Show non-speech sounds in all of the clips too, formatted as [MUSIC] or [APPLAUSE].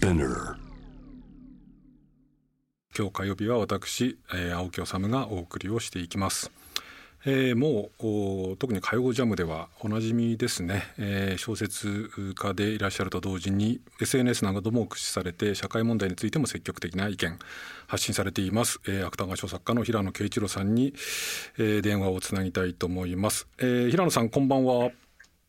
Spinner 今日火曜日は私、えー、青木治がお送りをしていきます。えーもう特に火曜ジャムではおなじみですね、えー小説家でいらっしゃると同時に SNS なども駆使されて社会問題についても積極的な意見発信されています、えー芥川賞作家の平野啓一郎さんに、えー電話をつなぎたいと思います、えー平野さんこんばんは。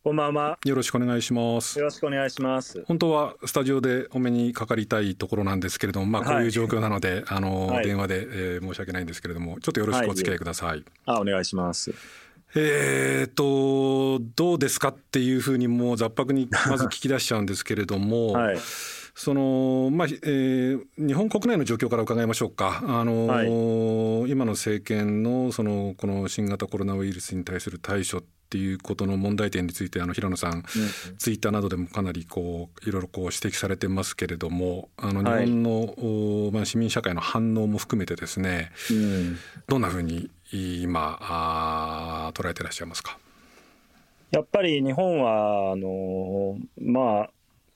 こんばんは。よろしくお願いしますよろしくお願いします。本当はスタジオでお目にかかりたいところなんですけれども、まあ、こういう状況なので、あのはい電話で、えー申し訳ないんですけれどもちょっとよろしくお付き合いください。あ、お願いします。えー、とどうですかっていうふうにもう雑白にまず聞き出しちゃうんですけれども、[LAUGHS] はい。そのまあえー日本国内の状況から伺いましょうか、あの今の政権のそのこの新型コロナウイルスに対する対処っていうことの問題点についてあの平野さん、ツイッターなどでもかなりこういろいろこう指摘されてますけれどもあの日はい本の、おまあ、市民社会の反応も含めてですねうん。どんなふうに今あー捉えてらっしゃいますか？やっぱり日本はあのまあ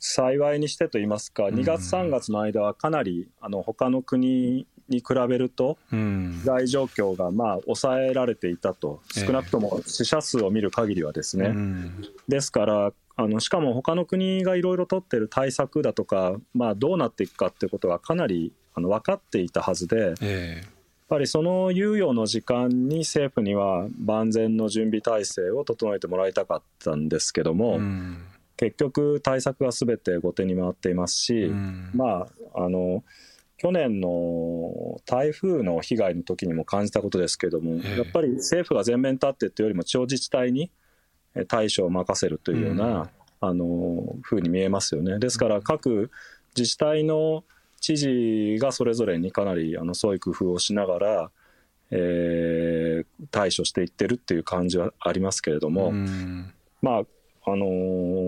幸いにしてと言いますか、ん。2月3月の間はかなりあの他の国に比べるとうん。被害状況がまあ抑えられていたと。ええ。少なくとも死者数を見る限りはですね。うん。ですからあのしかも他の国がいろいろ取ってる対策だとか、まあ、どうなっていくかってことがかなりあの分かっていたはずで。えやっぱりその猶予の時間に政府には万全の準備体制を整えてもらいたかったんですけどえも、うん結局対策が全て後手に回っていますし、うん。まああの去年の台風の被害の時にも感じたことですけども、ええ。やっぱり政府が前面に立ってというよりも地方自治体にえ対処を任せるというような、あの風に見えますよね。ですから各自治体の知事がそれぞれにかなりあのそういう工夫をしながら、えー対処していってるっていう感じはありますけれども、うん。まああのー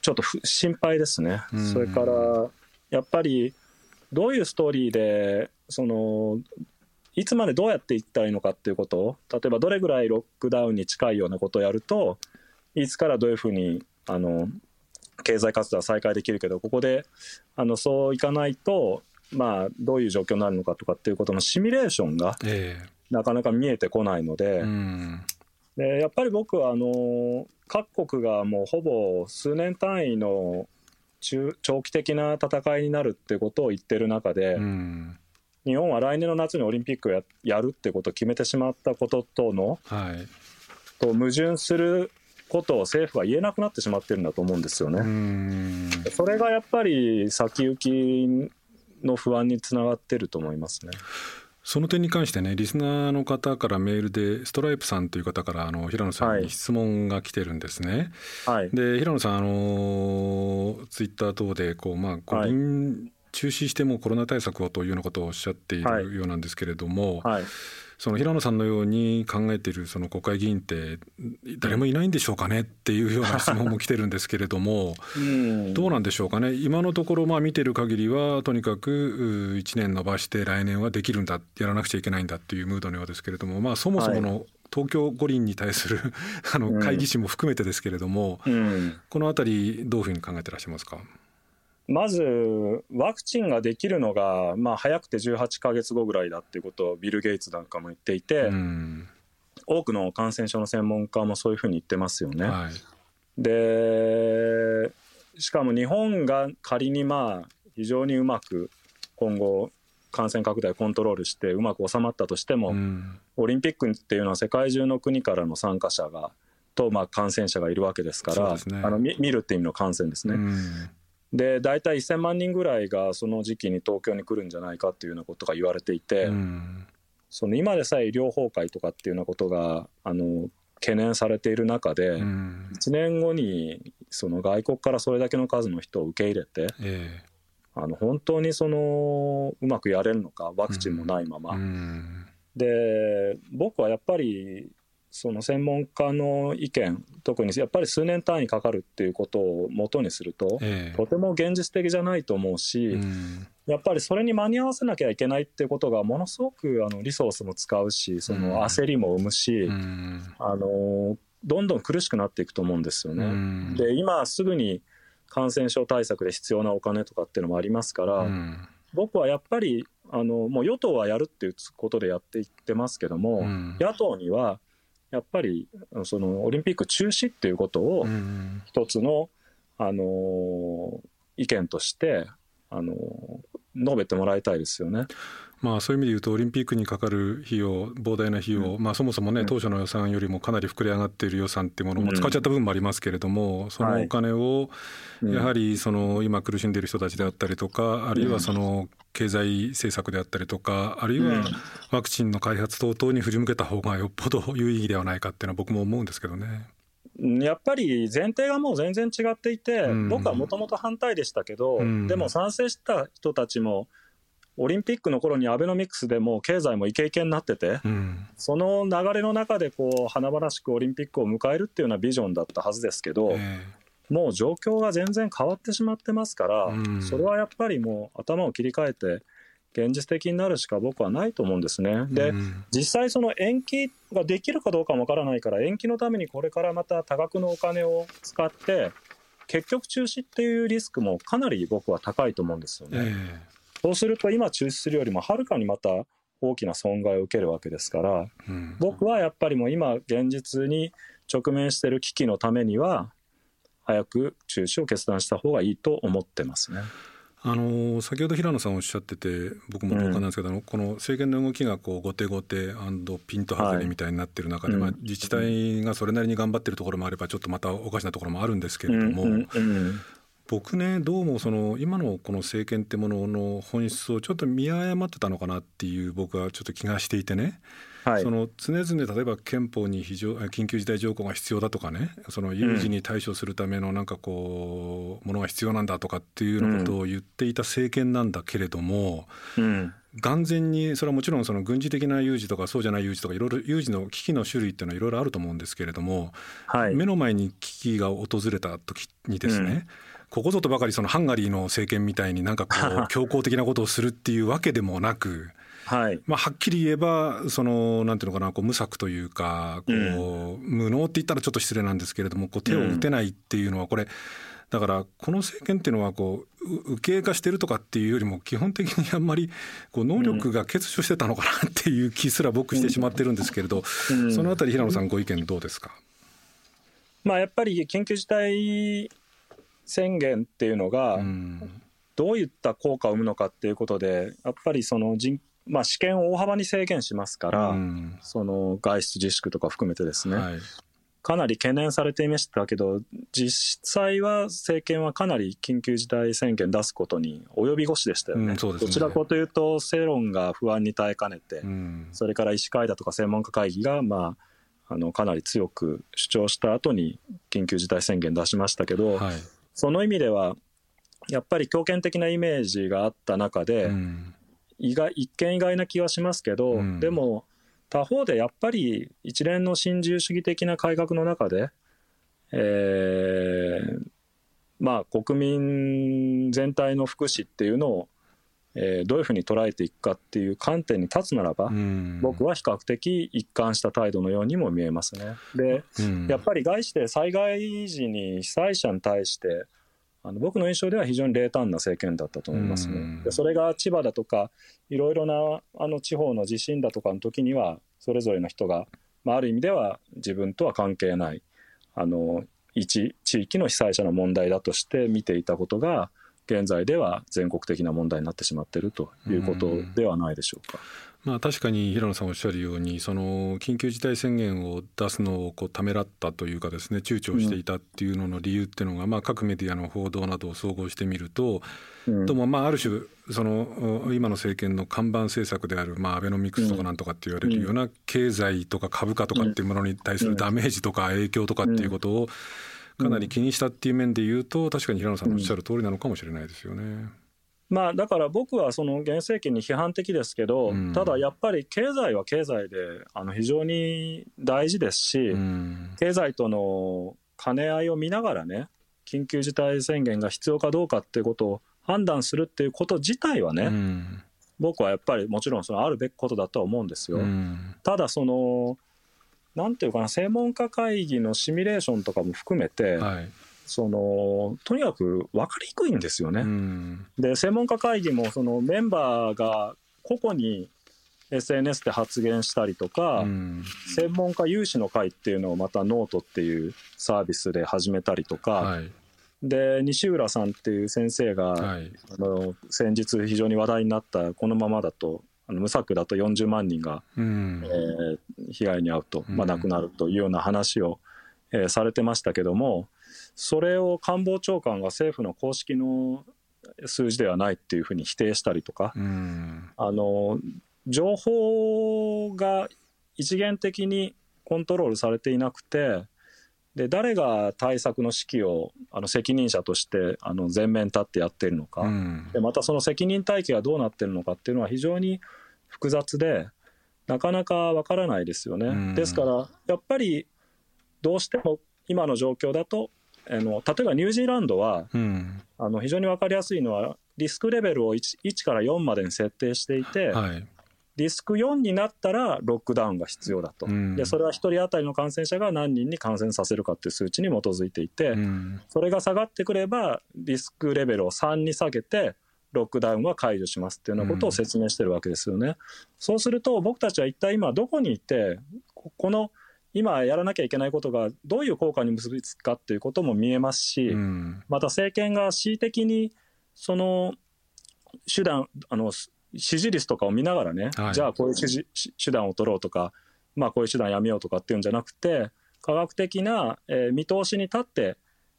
ちょっとふ心配ですね、うん。それからやっぱりどういうストーリーでそのいつまでどうやっていったらいいのかっていうことを例えばどれぐらいロックダウンに近いようなことをやるといつからどういうふうにあの経済活動は再開できるけどここであのそういかないと、まあ、どういう状況になるのかとかっていうことのシミュレーションがえなかなか見えてこないので。えうんでやっぱり僕はあの各国がもうほぼ数年単位の中長期的な戦いになるってことを言ってる中で、うん日本は来年の夏にオリンピックをややるってことを決めてしまったこととのはいと矛盾することを政府は言えなくなってしまってるんだと思うんですようね。んそれがやっぱり先行きの不安につながってると思いますね。その点に関してねリスナーの方からメールでストライプさんという方からあの平野さんはい。に質問が来てるんですね。はい、で平野さんあのツイッター等でこうまあ五はい。輪中止してもコロナ対策をというようなことをおっしゃっていはい。るようなんですけれども、はいその平野さんのように考えているその国会議員って誰もいないんでしょうかねっていうような [LAUGHS] 質問も来てるんですけれどもうん。どうなんでしょうかね。今のところまあ見てる限りはとにかく1年延ばして来年はできるんだやらなくちゃいけないんだっていうムードのようですけれどもまあそもそもの東京五輪に対するあのうん。会議士も含めてですけれども、うん。このあたりどういうふうに考えてらっしゃいますか？まずワクチンができるのが、まあ、早くて18か月後ぐらいだっていうことをビル・ゲイツなんかも言っていて、うん。多くの感染症の専門家もそういうふうに言ってますよね。はい。でしかも日本が仮にまあ非常にうまく今後感染拡大をコントロールしてうまく収まったとしても、うん。オリンピックっていうのは世界中の国からの参加者がとまあ感染者がいるわけですからね。あの見見るっていう意味の感染ですね。うんで大体1000万人ぐらいがその時期に東京に来るんじゃないかっていうようなことが言われていて、うん。その今でさえ医療崩壊とかっていうようなことがあの懸念されている中で、うん。1年後にその外国からそれだけの数の人を受け入れてえあの本当にそのうまくやれるのかワクチンもないまま。えうん。で僕はやっぱりその専門家の意見特にやっぱり数年単位かかるっていうことを元にすると、ええ。とても現実的じゃないと思うし、うん。やっぱりそれに間に合わせなきゃいけないっていうことがものすごくあのリソースも使うしその焦りも生むし、うん。あのどんどん苦しくなっていくと思うんですよね。うん。で今すぐに感染症対策で必要なお金とかっていうのもありますから、うん。僕はやっぱりあのもう与党はやるっていうことでやっていってますけども、うん。野党にはやっぱりそのオリンピック中止っていうことをうん。一つの、あのー意見として、あのー述べてもらいたいですよね。まあ、そういう意味で言うとオリンピックにかかる費用膨大な費用、まあ、そもそもね、うん。当初の予算よりもかなり膨れ上がっている予算っていうものもうん使っちゃった部分もありますけれども、そのお金をうん。やはりその今苦しんでいる人たちであったりとかあるいはその経済政策であったりとかあるいうん。はワクチンの開発等々に振り向けた方がよっぽど有意義ではないかっていうのは僕も思うんですけどね。やっぱり前提がもう全然違っていて、うん。僕はもともと反対でしたけど、うん。でも賛成した人たちも、オリンピックの頃にアベノミクスでもう経済もイケイケになってて、うん。その流れの中でこう華々しくオリンピックを迎えるっていうようなビジョンだったはずですけど、え。もう状況が全然変わってしまってますから、うん。それはやっぱりもう頭を切り替えて、現実的になるしか僕はないと思うんですね。えで、うん実際その延期ができるかどうかもわからないから延期のためにこれからまた多額のお金を使って結局中止っていうリスクもかなり僕は高いと思うんですよね。えそうすると今中止するよりもはるかにまた大きな損害を受けるわけですからえうん僕はやっぱりもう今現実に直面している危機のためには早く中止を決断した方がいいと思ってますね。あの先ほど平野さんおっしゃってて僕も同感なんですけど、あのこの政権の動きがこう後手後手ピント外れみたいになってる中で、まあはいうん、自治体がそれなりに頑張ってるところもあればちょっとまたおかしなところもあるんですけれども、うんうんうん。僕ねどうもその今のこの政権ってものの本質をちょっと見誤ってたのかなっていう僕はちょっと気がしていてね、はい。その常々例えば憲法に非常緊急事態条項が必要だとかねその有事に対処するためのなんかこうものが必要なんだとかっていうようなことを言っていた政権なんだけれども、うん。眼前にそれはもちろんその軍事的な有事とかそうじゃない有事とかいろいろ有事の危機の種類っていうのはいろいろあると思うんですけれども、はい。目の前に危機が訪れた時にですね、ここぞとばかりそのハンガリーの政権みたいになんかこう [LAUGHS] 強硬的なことをするっていうわけでもなく。はい。まあ、はっきり言えばそのなんていうのかなこう無策というかこう、無能って言ったらちょっと失礼なんですけれどもこう手を打てないっていうのはこれだからこの政権っていうのはこうう右傾化してるとかっていうよりも基本的にあんまりこう能力が欠如してたのかなっていう気すら僕してしまってるんですけれど、うん。そのあたり平野さんご意見どうですか、まあ、やっぱり緊急事態宣言っていうのがうん。どういった効果を生むのかっていうことでやっぱりその人、まあ、試験を大幅に制限しますから、うん。その外出自粛とか含めてですね、はい。かなり懸念されていましたけど実際は政権はかなり緊急事態宣言出すことに及び腰でしたよね,、うんね。どちらかというと世論が不安に耐えかねて、うん。それから医師会だとか専門家会議が、まあ、あのかなり強く主張した後に緊急事態宣言出しましたけど、はい。その意味ではやっぱり強権的なイメージがあった中で、うん意外一見意外な気はしますけど、うん。でも他方でやっぱり一連の新自由主義的な改革の中で、えーまあ国民全体の福祉っていうのを、えーどういうふうに捉えていくかっていう観点に立つならば、うん。僕は比較的一貫した態度のようにも見えますね。でうん。やっぱり概して災害時に被災者に対してあの僕の印象では非常に冷淡な政権だったと思いますねうん。でそれが千葉だとかいろいろなあの地方の地震だとかの時にはそれぞれの人が、まあ、ある意味では自分とは関係ないあの一地域の被災者の問題だとして見ていたことが現在では全国的な問題になってしまっているということではないでしょうか。まあ、確かに平野さんおっしゃるようにその緊急事態宣言を出すのをこうためらったというかですね躊躇していたっていうのの理由っていうのが、まあ、各メディアの報道などを総合してみると、うん。どうもまあある種その今の政権の看板政策である、まあ、アベノミクスとかなんとかって言われるような経済とか株価とかっていうものに対するダメージとか影響とかっていうことをかなり気にしたっていう面で言うと確かに平野さんのおっしゃる通りなのかもしれないですよね。まあ、だから僕はその現政権に批判的ですけど、うん。ただやっぱり経済は経済であの非常に大事ですし、うん。経済との兼ね合いを見ながらね緊急事態宣言が必要かどうかっていうことを判断するっていうこと自体はね、うん。僕はやっぱりもちろんそのあるべきことだとは思うんですよ。うん。ただそのなんていうかな専門家会議のシミュレーションとかも含めて、はいそのとにかく分かりにくいんですよね。うん。で専門家会議もそのメンバーが個々に SNS で発言したりとか、うん。専門家有志の会っていうのをまたノートっていうサービスで始めたりとか、はい。で西浦さんっていう先生が、はい。あの先日非常に話題になったこのままだとあの無策だと40万人が、うん。えー被害に遭うと、まあ、うん亡くなるというような話を、えーされてましたけどもそれを官房長官が政府の公式の数字ではないっていうふうに否定したりとか、うん。あの情報が一元的にコントロールされていなくてで誰が対策の指揮をあの責任者としてあの前面立ってやっているのか、うん。でまたその責任体系がどうなってるのかっていうのは非常に複雑でなかなかわからないですよね。うん。ですからやっぱりどうしても今の状況だとあの例えばニュージーランドはうん。あの非常に分かりやすいのはリスクレベルを 1, 1から4までに設定していて、はい。リスク4になったらロックダウンが必要だと、うん。でそれは1人当たりの感染者が何人に感染させるかっていう数値に基づいていて、うん。それが下がってくればリスクレベルを3に下げてロックダウンは解除しますっていうようなことを説明してるわけですよね。そうすると僕たちは一体今どこにいてここの今やらなきゃいけないことがどういう効果に結びつくかっていうことも見えますし、うん。また政権が恣意的にその手段あの支持率とかを見ながらね、はい。じゃあこういう手じ手段を取ろうとか、まあ、こういう手段やめようとかっていうんじゃなくて科学的な、えー見通しに立って、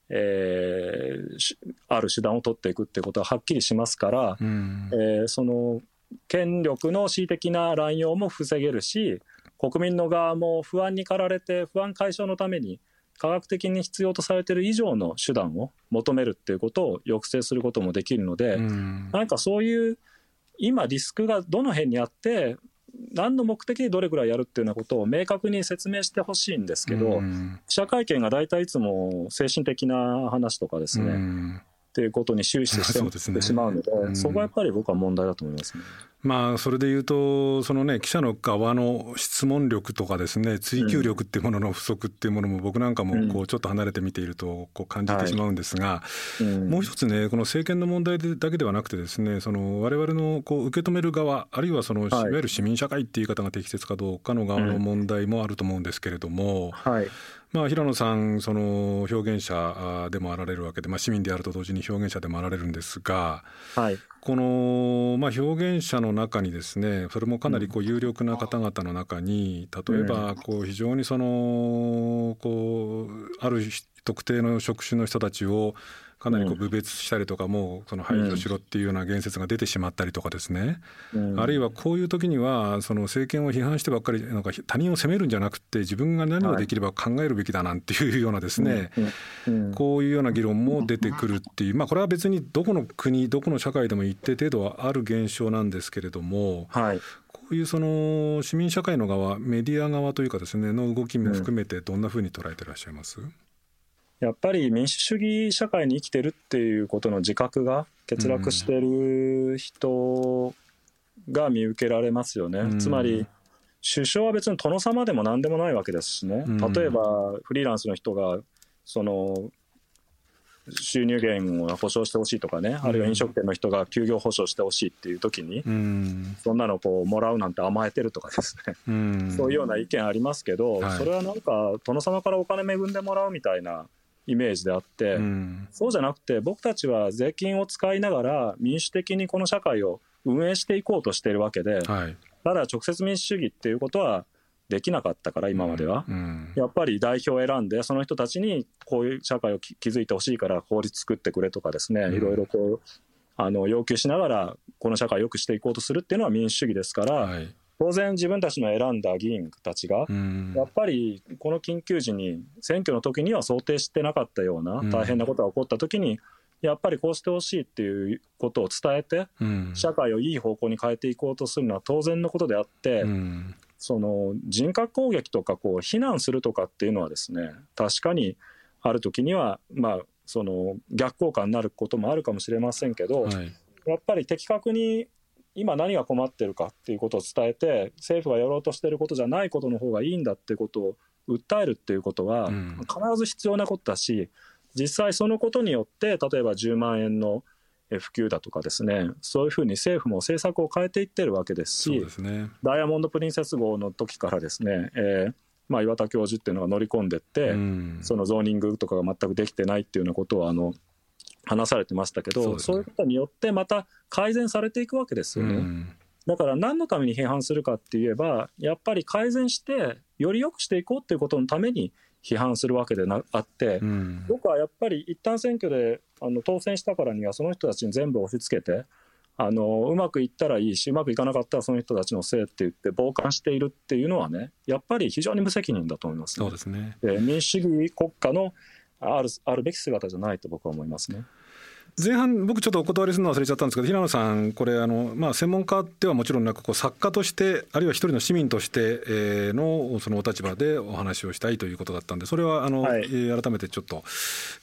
えーしある手段を取っていくっていうことははっきりしますから、うん。えーその権力の恣意的な乱用も防げるし国民の側も不安に駆られて不安解消のために科学的に必要とされている以上の手段を求めるっていうことを抑制することもできるので、うん。なんかそういう今リスクがどの辺にあって何の目的でどれぐらいやるっていうようなことを明確に説明してほしいんですけど、うん。記者会見が大体いつも精神的な話とかですね、うんっていうことに終始 [LAUGHS] してしまうので、うん。そこはやっぱり僕は問題だと思いますね。まあそれで言うとそのね記者の側の質問力とかですね追求力っていうものの不足っていうものも僕なんかもこうちょっと離れて見ているとこう感じてしまうんですが、うん。もう一つねこの政権の問題でだけではなくてですねその我々のこう受け止める側あるいはその、い、わゆる市民社会っていう言い方が適切かどうかの側の問題もあると思うんですけれども、はいまあ、平野さんその表現者でもあられるわけで、まあ、市民であると同時に表現者でもあられるんですがはい。この、まあ、表現者の中にですねそれもかなりこう有力な方々の中に例えばこう非常にそのこうある特定の職種の人たちをかなりこう侮蔑したりとかもうその排除しろっていうような言説が出てしまったりとかですね、うん。あるいはこういう時にはその政権を批判してばっかりなんか他人を責めるんじゃなくて自分が何をできれば考えるべきだなんていうようなですね、うん。うん。こういうような議論も出てくるっていう、まあ、これは別にどこの国どこの社会でも一定程度はある現象なんですけれどもはい。こういうその市民社会の側メディア側というかですねの動きも含めてどんなふうに捉えてらっしゃいます、やっぱり民主主義社会に生きてるっていうことの自覚が欠落してる人が見受けられますよね。うん。つまり首相は別に殿様でも何でもないわけですしね、うん。例えばフリーランスの人がその収入源を保障してほしいとかね、あるいは飲食店の人が休業保障してほしいっていう時に、うん。そんなのこうもらうなんて甘えてるとかですね、うん。そういうような意見ありますけど、はい。それはなんか殿様からお金恵んでもらうみたいなイメージであって、うん。そうじゃなくて僕たちは税金を使いながら民主的にこの社会を運営していこうとしているわけで、はい。ただ直接民主主義っていうことはできなかったから今までは。うん。やっぱり代表を選んでその人たちにこういう社会をき築いてほしいから法律作ってくれとかですね、うん。いろいろこうあの要求しながらこの社会を良くしていこうとするっていうのは民主主義ですから、はい当然自分たちの選んだ議員たちがうん。やっぱりこの緊急時に選挙の時には想定してなかったようなうん。大変なことが起こった時にやっぱりこうしてほしいっていうことを伝えてうん。社会をいい方向に変えていこうとするのは当然のことであって、うん。その人格攻撃とかこう非難するとかっていうのはですね確かにある時にはまあその逆効果になることもあるかもしれませんけど、はい。やっぱり的確に今何が困ってるかっていうことを伝えて政府がやろうとしてることじゃないことの方がいいんだっていうことを訴えるっていうことはうん。必ず必要なことだし実際そのことによって例えば10万円の普及だとかですねそういうふうに政府も政策を変えていってるわけですしダイヤモンド・プリンセス号の時からですね、えーまあ、岩田教授っていうのが乗り込んでって、うん。そのゾーニングとかが全くできてないっていうようなことをあの話されてましたけどそうね。いうことによってまた改善されていくわけですよね。うん。だから何のために批判するかって言えばやっぱり改善してより良くしていこうっていうことのために批判するわけでなあって、うん。僕はやっぱり一旦選挙であの当選したからにはその人たちに全部押し付けてあのうまくいったらいいしうまくいかなかったらその人たちのせいって言って傍観しているっていうのはねやっぱり非常に無責任だと思います、ね。そうですね。で民主主義国家のあるあるべき姿じゃないと僕は思いますね。前半僕ちょっとお断りするの忘れちゃったんですけど平野さんこれあの、まあ、専門家ではもちろんなくこう作家としてあるいは一人の市民としてえーのそのお立場でお話をしたいということだったんでそれはあの、改めてちょっと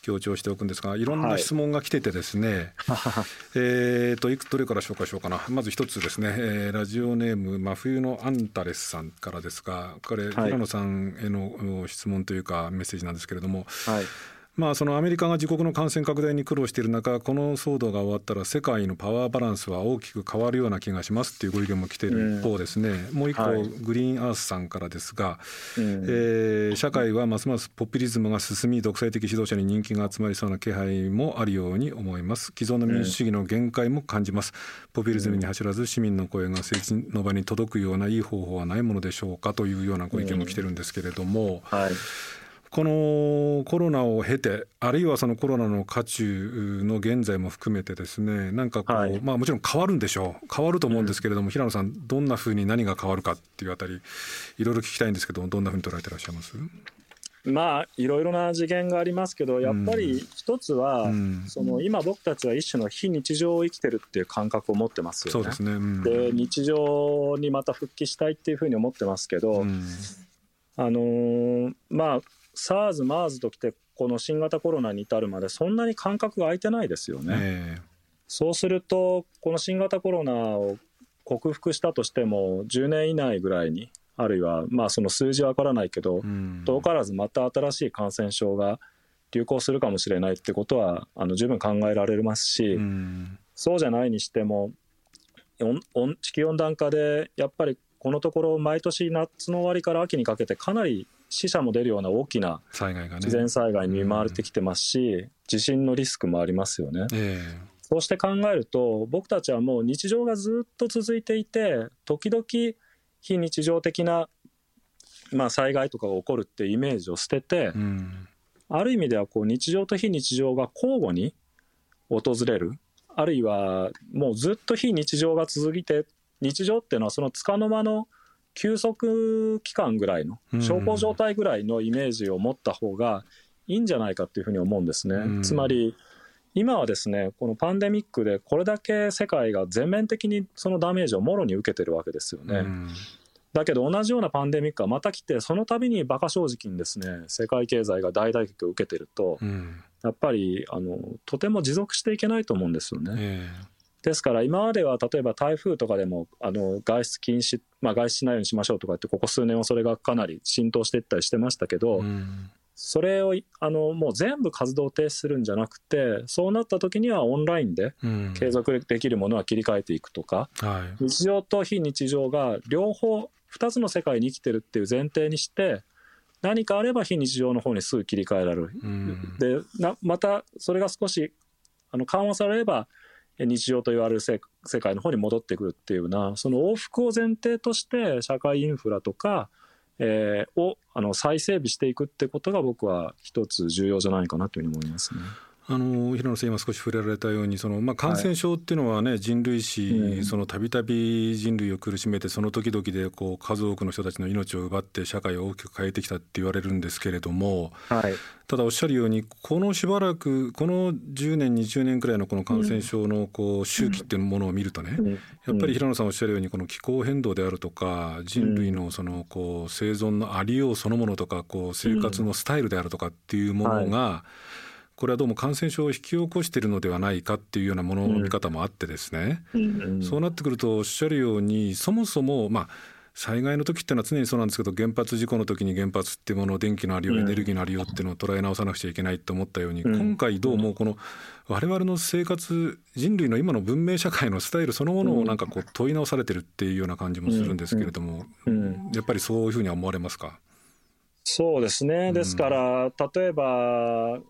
強調しておくんですがいろんな質問が来ててですね、[LAUGHS] えーといくつどれから紹介しようかな。まず一つですね、えーラジオネーム真冬のアンタレスさんからですがこれ、はい。平野さんへの質問というかメッセージなんですけれどもはいまあ、そのアメリカが自国の感染拡大に苦労している中この騒動が終わったら世界のパワーバランスは大きく変わるような気がしますっていうご意見も来ている一方ですね、もう一個、はい。グリーンアースさんからですが、うん。えー社会はますますポピュリズムが進み独裁的指導者に人気が集まりそうな気配もあるように思います。既存の民主主義の限界も感じます。ポピュリズムに走らず市民の声が政治の場に届くようないい方法はないものでしょうかというようなご意見も来てるんですけれども、はいこのコロナを経てあるいはそのコロナの渦中の現在も含めてですねなんかこう、はい。まあもちろん変わるんでしょう。変わると思うんですけれども、平野さんどんなふうに何が変わるかっていうあたりいろいろ聞きたいんですけどどんなふうに捉えてらっしゃいます？まあいろいろな次元がありますけどやっぱり一つは、うん。その今僕たちは一種の非日常を生きてるっていう感覚を持ってますよね。そうですね、うん。で日常にまた復帰したいっていうふうに思ってますけど、うん。あのーまあ SARS、MERS ときてこの新型コロナに至るまでそんなに間隔が空いてないですよね。えそうするとこの新型コロナを克服したとしても10年以内ぐらいにあるいはまあその数字は分からないけど遠からずまた新しい感染症が流行するかもしれないってことはあの十分考えられますし、うん。そうじゃないにしても地球温暖化でやっぱりこのところ毎年夏の終わりから秋にかけてかなり死者も出るような大きな災害がね。自然災害に見舞われてきてますし、地震のリスクもありますよね。えそうして考えると僕たちはもう日常がずっと続いていて時々非日常的な、まあ、災害とかが起こるってイメージを捨てて、えうん。ある意味ではこう日常と非日常が交互に訪れる。あるいはもうずっと非日常が続いて日常っていうのはその束の間の休息期間ぐらいのうん小康状態ぐらいのイメージを持った方がいいんじゃないかっていうふうに思うんですね。うんつまり今はですねこのパンデミックでこれだけ世界が全面的にそのダメージをもろに受けてるわけですよね。うんだけど同じようなパンデミックがまた来てその度に馬鹿正直にですね世界経済が大打撃を受けてるとうんやっぱりあのとても持続していけないと思うんですよね。えですから今までは例えば台風とかでもあの外出禁止、まあ、外出しないようにしましょうとかってここ数年はそれがかなり浸透していったりしてましたけえど、うん。それをあのもう全部活動停止するんじゃなくてそうなった時にはオンラインでうん。継続できるものは切り替えていくとか、はい。日常と非日常が両方2つの世界に生きてるっていう前提にして何かあれば非日常の方にすぐ切り替えられる。うん。でなまたそれが少しあの緩和されればえ日常と言われる世界の方に戻ってくるっていうようなその往復を前提として社会インフラとか、えーをあの再整備していくってことが僕は一つ重要じゃないかなというふうに思いますね。あの平野さん今少し触れられたようにその、まあ、感染症っていうのはね、人類史たびたび人類を苦しめてその時々でこう数多くの人たちの命を奪って社会を大きく変えてきたって言われるんですけれどもはい、ただおっしゃるようにこのしばらくこの10年20年くらいのこの感染症のこう周期っていうものを見るとね、うん。やっぱり平野さんおっしゃるようにこの気候変動であるとか人類のそのこう生存のありようそのものとかこう生活のスタイルであるとかっていうものがこれはどうも感染症を引き起こしているのではないかっていうようなものの見方もあってですね。うん。そうなってくるとおっしゃるようにそもそもまあ災害の時っていうのは常にそうなんですけど原発事故の時に原発っていうものを電気のありようエネルギーのありようっていうのを捉え直さなくちゃいけないと思ったように、うん、今回どうもこの我々の生活人類の今の文明社会のスタイルそのものをなんかこう問い直されてるっていうような感じもするんですけれども、やっぱりそういうふうに思われますか？そうですね。ですから、例えば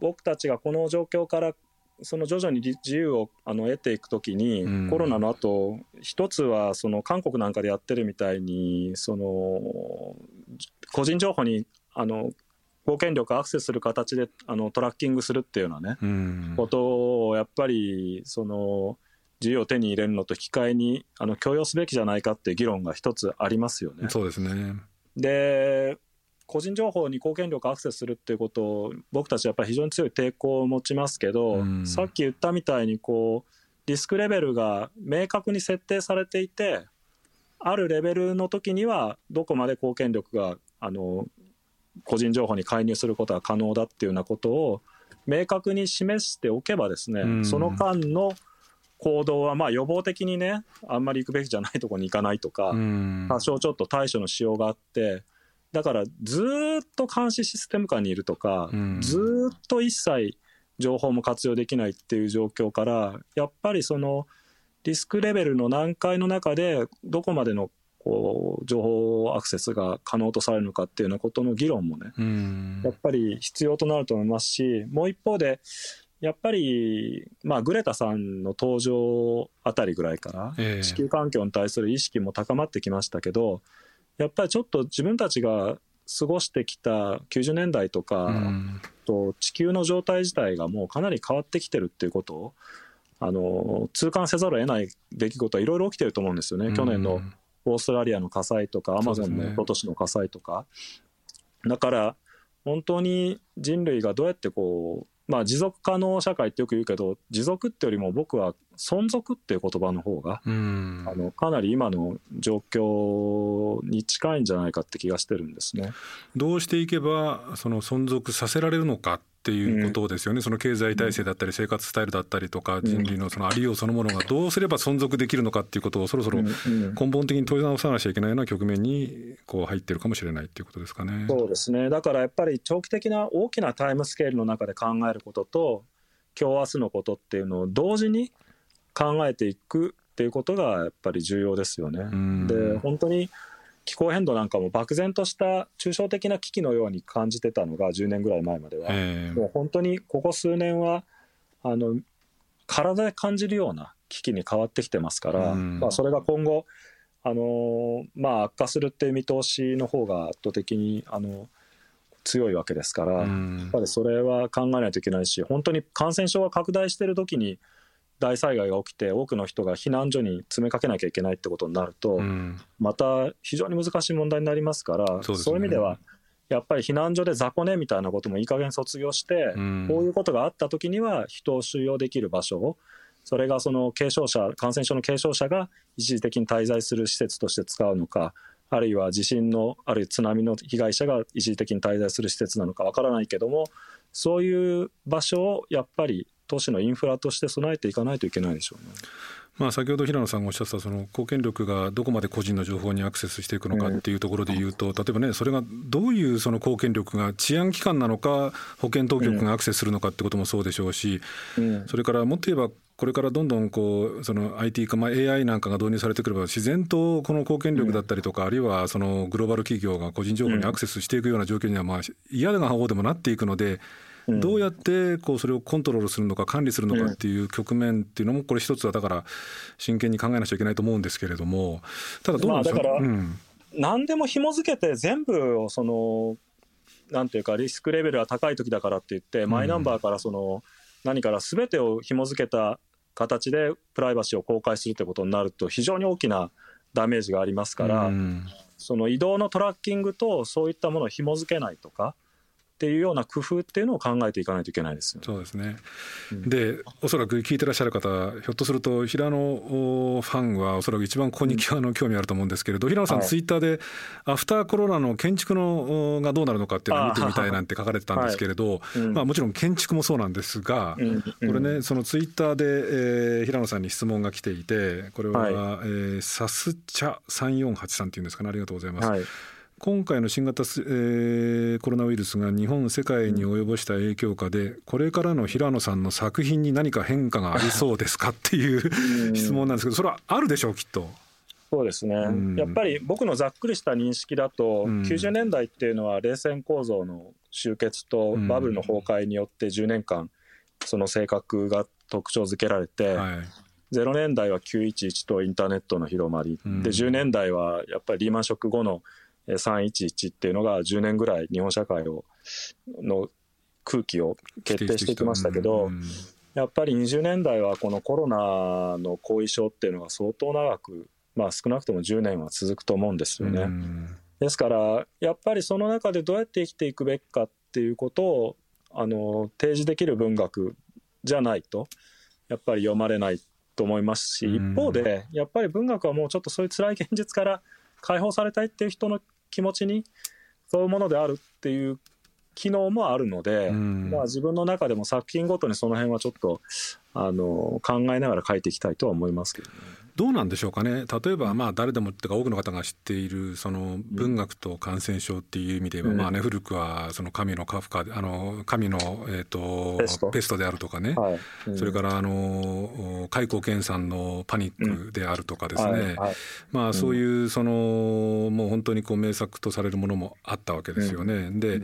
僕たちがこの状況からその徐々に自由をあの得ていくときに、うん、コロナの後一つはその韓国なんかでやってるみたいにその個人情報にあの公権力アクセスする形であのトラッキングするっていうようなね、うん、ことをやっぱりその自由を手に入れるのと引き換えにあの許容すべきじゃないかっていう議論が一つありますよね。そうですね。で個人情報に公権力アクセスするっていうことを僕たちはやっぱり非常に強い抵抗を持ちますけど、うん、さっき言ったみたいにこうリスクレベルが明確に設定されていてあるレベルの時にはどこまで公権力があの個人情報に介入することが可能だっていうようなことを明確に示しておけばですね、うん、その間の行動はまあ予防的にねあんまり行くべきじゃないところに行かないとか、うん、多少ちょっと対処のしようがあってだからずっと監視システム下にいるとか、うん、ずっと一切情報も活用できないっていう状況からやっぱりそのリスクレベルの難解の中でどこまでのこう情報アクセスが可能とされるのかっていうようなことの議論もね、うん、やっぱり必要となると思いますしもう一方でやっぱり、まあ、グレタさんの登場あたりぐらいから、地球環境に対する意識も高まってきましたけど、やっぱりちょっと自分たちが過ごしてきた90年代とか、と地球の状態自体がもうかなり変わってきてるっていうことをあの痛感せざるを得ない出来事はいろいろ起きてると思うんですよね、去年のオーストラリアの火災とかアマゾンの今年の火災とか、だから本当に人類がどうやってこうまあ持続可能社会ってよく言うけど持続ってよりも僕は存続っていう言葉の方が、あのかなり今の状況に近いんじゃないかって気がしてるんですね。どうしていけばその存続させられるのかっていうことですよね、うん、その経済体制だったり生活スタイルだったりとか人類のそのありようそのものがどうすれば存続できるのかっていうことをそろそろ根本的に問い直さなきゃいけないような局面にこう入ってるかもしれないっていうことですかね。そうですね。だからやっぱり長期的な大きなタイムスケールの中で考えることと今日明日のことっていうのを同時に考えていくっていうことがやっぱり重要ですよね。で本当に気候変動なんかも漠然とした抽象的な危機のように感じてたのが10年ぐらい前までは、えー、もう本当にここ数年はあの体で感じるような危機に変わってきてますから、うん、まあ、それが今後あの、まあ、悪化するっていう見通しの方が圧倒的にあの強いわけですから、うん、やっぱりそれは考えないといけないし本当に感染症が拡大してる時に大災害が起きて多くの人が避難所に詰めかけなきゃいけないってことになると、うん、また非常に難しい問題になりますからそう、ね,、いう意味ではやっぱり避難所で雑魚寝みたいなこともいい加減卒業して、うん、こういうことがあった時には人を収容できる場所をそれがその軽症者感染症の軽症者が一時的に滞在する施設として使うのかあるいは地震のあるいは津波の被害者が一時的に滞在する施設なのかわからないけどもそういう場所をやっぱり都市のインフラとして備えていかないといけないでしょうね。まあ、先ほど平野さんがおっしゃったその公権力がどこまで個人の情報にアクセスしていくのかっていうところでいうと、例えばねそれがどういうその公権力が治安機関なのか保健当局がアクセスするのかってこともそうでしょうし、それからもっと言えばこれからどんどんこうその IT 化、まあ、AI なんかが導入されてくれば自然とこの公権力だったりとか、あるいはそのグローバル企業が個人情報にアクセスしていくような状況にはまあ嫌な方でもなっていくので。どうやってこうそれをコントロールするのか管理するのかっていう局面っていうのもこれ一つはだから真剣に考えなくちゃいけないと思うんですけれども。ただどうなんですか、まあ、だから、何でも紐付けて全部をそのなんていうかリスクレベルが高い時だからって言ってマイナンバーからその何から全てを紐付けた形でプライバシーを公開するってことになると非常に大きなダメージがありますから、その移動のトラッキングとそういったものを紐付けないとかっていうような工夫っていうのを考えていかないといけないですよ、そうですね、うん、でおそらく聞いてらっしゃる方ひょっとすると平野ファンはおそらく一番ここにあの興味あると思うんですけれど平野さん、ツイッターでアフターコロナの建築のがどうなるのかっていうのを見てみたいなんて書かれてたんですけれど、はい。まあ、もちろん建築もそうなんですが、うん、これねそのツイッターで、えー、平野さんに質問が来ていてこれは、はい。えー、サスチャ3483っていうんですかね。ありがとうございます。はい今回の新型、えー、コロナウイルスが日本世界に及ぼした影響下でこれからの平野さんの作品に何か変化がありそうですかっていう質問なんですけどそれはあるでしょうきっと。そうですね、うん、やっぱり僕のざっくりした認識だと、うん、90年代っていうのは冷戦構造の終結とバブルの崩壊によって10年間その性格が特徴づけられて、はい、0年代は911とインターネットの広まり、うん、で10年代はやっぱりリーマンショック後の311っていうのが10年ぐらい日本社会をの空気を決定してきましたけど、やっぱり20年代はこのコロナの後遺症っていうのが相当長く、まあ、少なくとも10年は続くと思うんですよね。ですからやっぱりその中でどうやって生きていくべきかっていうことをあの提示できる文学じゃないとやっぱり読まれないと思いますし一方でやっぱり文学はもうちょっとそういう辛い現実から解放されたいっていう人の気持ちにそういうものであるっていう機能もあるので、まあ、自分の中でも作品ごとにその辺はちょっとあの考えながら書いていきたいとは思いますけどね。どうなんでしょうかね。例えばまあ誰でもってか多くの方が知っているその文学と感染症っていう意味では、まあね古くはその神のカフカあの神のえっ、とペスト。であるとかね、それからあの開口健さんのパニックであるとかですね、まあそういうそのもう本当にこう名作とされるものもあったわけですよね。で、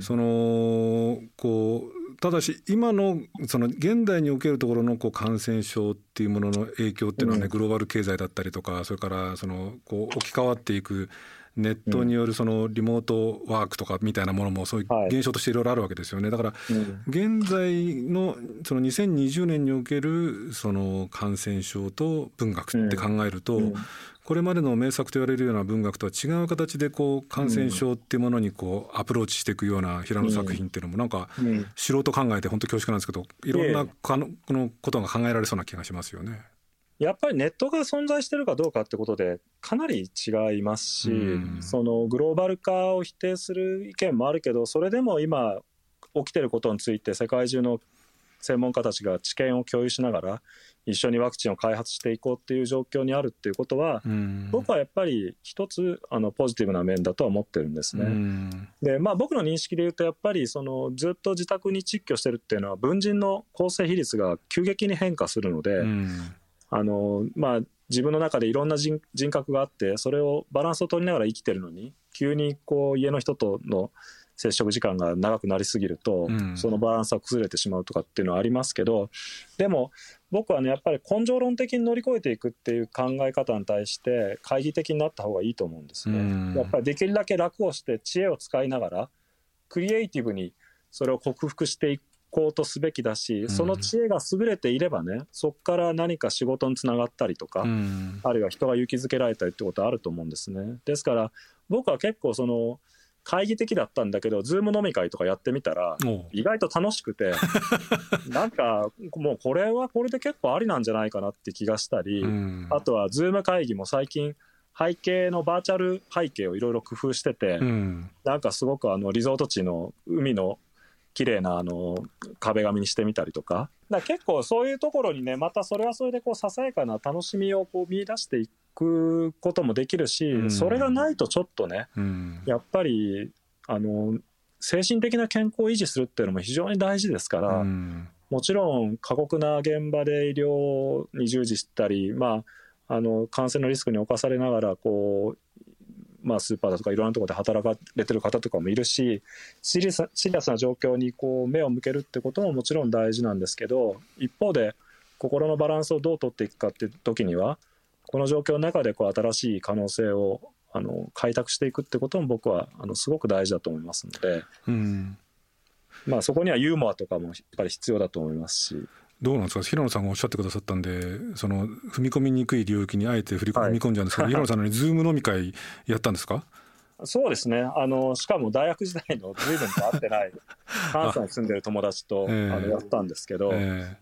そのこうただし今のその現代におけるところのこう感染症っていうものの影響っていうのはね、グローバル経済だったりとかそれからそのこう置き換わっていくネットによるそのリモートワークとかみたいなものもそういう現象としていろいろあるわけですよね。だから現在のその2020年におけるその感染症と文学って考えるとこれまでの名作と言われるような文学とは違う形でこう感染症っていうものにこうアプローチしていくような平野作品っていうのもなんか素人考えて本当恐縮なんですけどいろんなこのことが考えられそうな気がしますよね。やっぱりネットが存在してるかどうかってことでかなり違いますし、そのグローバル化を否定する意見もあるけどそれでも今起きてることについて世界中の専門家たちが知見を共有しながら一緒にワクチンを開発していこうっていう状況にあるっていうことは、僕はやっぱり一つあのポジティブな面だとは思ってるんですね。でまあ僕の認識で言うとやっぱりそのずっと自宅に窒居してるっていうのは文人の構成比率が急激に変化するので、あのまあ自分の中でいろんな人格があってそれをバランスを取りながら生きてるのに急にこう家の人との接触時間が長くなりすぎると、そのバランスは崩れてしまうとかっていうのはありますけどでも僕はねやっぱり根性論的に乗り越えていくっていう考え方に対して懐疑的になった方がいいと思うんですね。やっぱりできるだけ楽をして知恵を使いながらクリエイティブにそれを克服していこうとすべきだし、その知恵が優れていればねそこから何か仕事につながったりとか、あるいは人が勇気づけられたりってことはあると思うんですね。ですから僕は結構その懐疑的だったんだけど、 Zoom 飲み会とかやってみたら、意外と楽しくて、[LAUGHS] なんか、もうこれはこれで結構ありなんじゃないかなって気がしたり、あとは Zoom 会議も最近、背景のバーチャル背景をいろいろ工夫してて、なんかすごくあのリゾート地の海の綺麗なあな壁紙にしてみたりとか。だか結構そういうところにねまたそれはそれでこうささやかな楽しみをこう見出していくこともできるし、うん、それがないとちょっとね、うん、やっぱりあの精神的な健康を維持するっていうのも非常に大事ですから、うん、もちろん過酷な現場で医療に従事したり、まあ、あの感染のリスクに侵されながらこうまあ、スーパーだとかいろんなところで働かれてる方とかもいるしシリアスシリアスな状況にこう目を向けるってことももちろん大事なんですけど一方で心のバランスをどう取っていくかって時にはこの状況の中でこう新しい可能性をあの開拓していくってことも僕はあのすごく大事だと思いますので、うん、まあ、そこにはユーモアとかもやっぱり必要だと思いますし。どうなんですか？平野さんがおっしゃってくださったんでその踏み込みにくい領域にあえて踏み込み込んじゃうんですけど、はい、平野さんの Zoom 飲み会やったんですか？そうですね。あのしかも大学時代の随分と会ってない [LAUGHS] 関西に住んでる友達と、えー、あのやったんですけど、え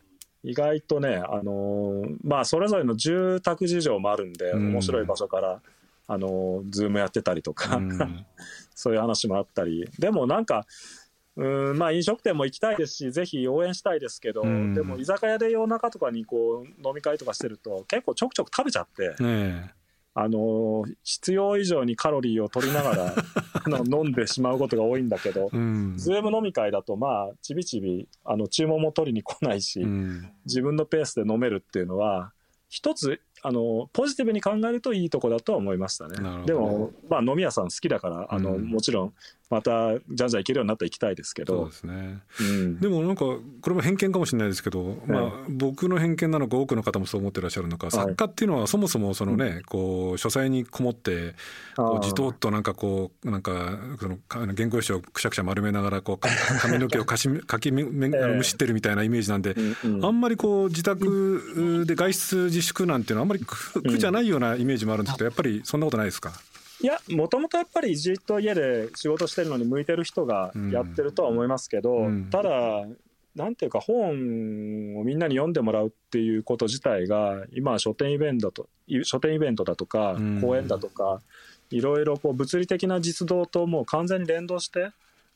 ー、意外とねあのまあそれぞれの住宅事情もあるんで、うん、面白い場所からあの Zoom やってたりとか、うん、[LAUGHS] そういう話もあったり。でもなんかうんまあ飲食店も行きたいですしぜひ応援したいですけど、うん、でも居酒屋で夜中とかにこう飲み会とかしてると結構ちょくちょく食べちゃって。ねあの必要以上にカロリーを取りながら [LAUGHS] あの飲んでしまうことが多いんだけど、うん、 Zoom 飲み会だとまあちびちびあの注文も取りに来ないし、うん、自分のペースで飲めるっていうのは一つあのポジティブに考えるといいとこだとは思いましたね。でも、まあ、飲み屋さん好きだからあの、うん、もちろんまたじゃんじゃん行けるようになったら行きたいですけど。そうですね、うん、でもなんかこれも偏見かもしれないですけど、まあ、僕の偏見なのか多くの方もそう思ってらっしゃるのか、作家っていうのはそもそもそのね、こう書斎にこもってこうじとっとなんかこうなんかその原稿用紙をくしゃくしゃ丸めながらこう [LAUGHS] 髪の毛をかし [LAUGHS] かきめめむしってるみたいなイメージなんで、あんまりこう自宅で外出自粛なんていうのはあんまり苦じゃないようなイメージもあるんですけどやっぱりそんなことないですか？いや、もともとやっぱりじっと家で仕事してるのに向いてる人がやってるとは思いますけど、うん、ただ、なんていうか、本をみんなに読んでもらうっていうこと自体が、今は書店イベントと、書店イベントだとか、講演だとか、いろいろこう物理的な実動ともう完全に連動して、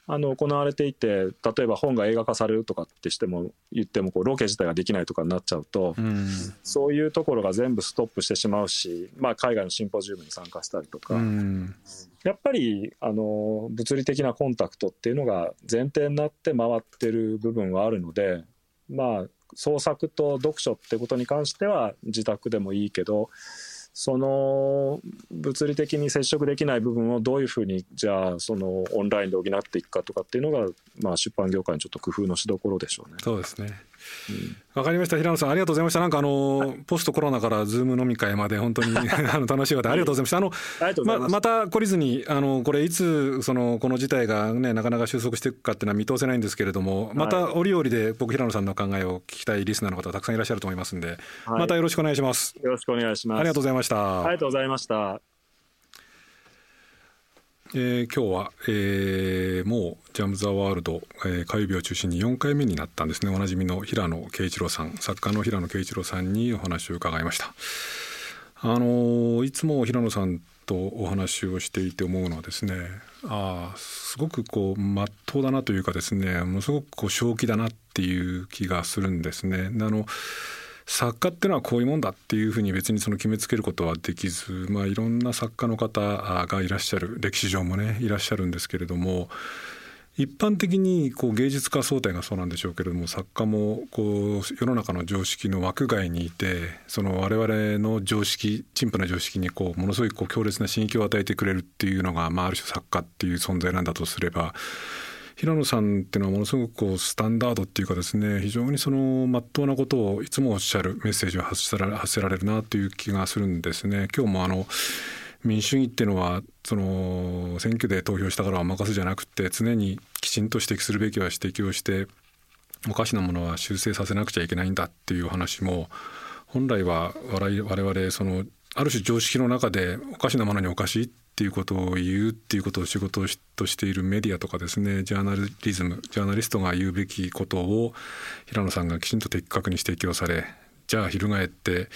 あの行われていて例えば本が映画化されるとかってしても言ってもこうロケ自体ができないとかになっちゃうと、うん、そういうところが全部ストップしてしまうし、まあ、海外のシンポジウムに参加したりとか、うん、やっぱりあの物理的なコンタクトっていうのが前提になって回ってる部分はあるのでまあ創作と読書ってことに関しては自宅でもいいけどその物理的に接触できない部分をどういうふうにじゃあそのオンラインで補っていくかとかっていうのが、まあ、出版業界のちょっと工夫のしどころでしょうね。そうですねわ、かりました。平野さんありがとうございました。なんかあの、はい、ポストコロナからズーム飲み会まで本当に [LAUGHS] あの楽しい方ありがとうございました。あのままた懲りずにあのこれいつそのこの事態がねなかなか収束していくかっていうのは見通せないんですけれどもまた折々で僕平野さんの考えを聞きたいリスナーの方たくさんいらっしゃると思いますんで、はい、またよろしくお願いしますよろしくお願いしますありがとうございましたありがとうございましたえー、今日は、えー、もう「ジャム・ザ・ワールド」えー、火曜日を中心に4回目になったんですねおなじみの平野啓一郎さん作家の平野啓一郎さんにお話を伺いました。あのいつも平野さんとお話をしていて思うのはですねあすごくこうまっとうだなというかですねものすごくこう正気だなっていう気がするんですね。あの作家っていうのはこういうもんだっていうふうに別にその決めつけることはできず、まあ、いろんな作家の方がいらっしゃる歴史上もねいらっしゃるんですけれども一般的にこう芸術家総体がそうなんでしょうけれども作家もこう世の中の常識の枠外にいてその我々の常識陳腐な常識にこうものすごいこう強烈な刺激を与えてくれるっていうのが、まあ、ある種作家っていう存在なんだとすれば平野さんっていうのはものすごくこうスタンダードっていうかですね非常にその真っ当なことをいつもおっしゃるメッセージを発せられ発せられるなという気がするんですね。今日もあの民主主義っていうのはその選挙で投票したからは任すじゃなくて常にきちんと指摘するべきは指摘をしておかしなものは修正させなくちゃいけないんだっていう話も本来は我々そのある種常識の中でおかしなものにおかしいってっていうことを言うっていうことを仕事としているメディアとかですねジャーナリズムジャーナリストが言うべきことを平野さんがきちんと的確に指摘をされじゃあ翻って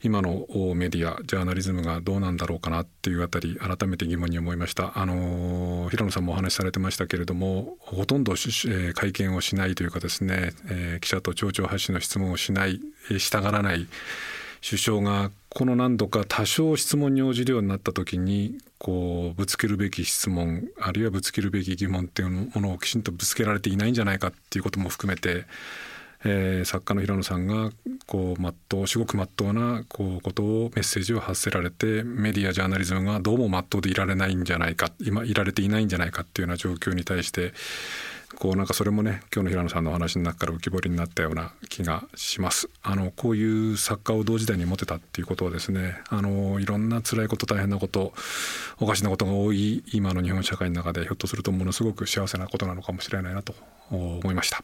今のメディアジャーナリズムがどうなんだろうかなっていうあたり改めて疑問に思いました。あの平野さんもお話しされてましたけれどもほとんど、えー、会見をしないというかですね、えー、記者と町長発信の質問をしないしたがらない首相がこの何度か多少質問に応じるようになった時にこうぶつけるべき質問あるいはぶつけるべき疑問っていうものをきちんとぶつけられていないんじゃないかっていうことも含めて、えー、作家の平野さんがこう全う至極真っ当なこうことをメッセージを発せられてメディアジャーナリズムがどうも真っ当でいられないんじゃないか今いられていないんじゃないかっていうような状況に対してこうなんかそれもね今日の平野さんのお話の中から浮き彫りになったような気がします。あのこういう作家を同時代に持てたっていうことはですねあのいろんな辛いこと大変なことおかしなことが多い今の日本社会の中でひょっとするとものすごく幸せなことなのかもしれないなと思いました。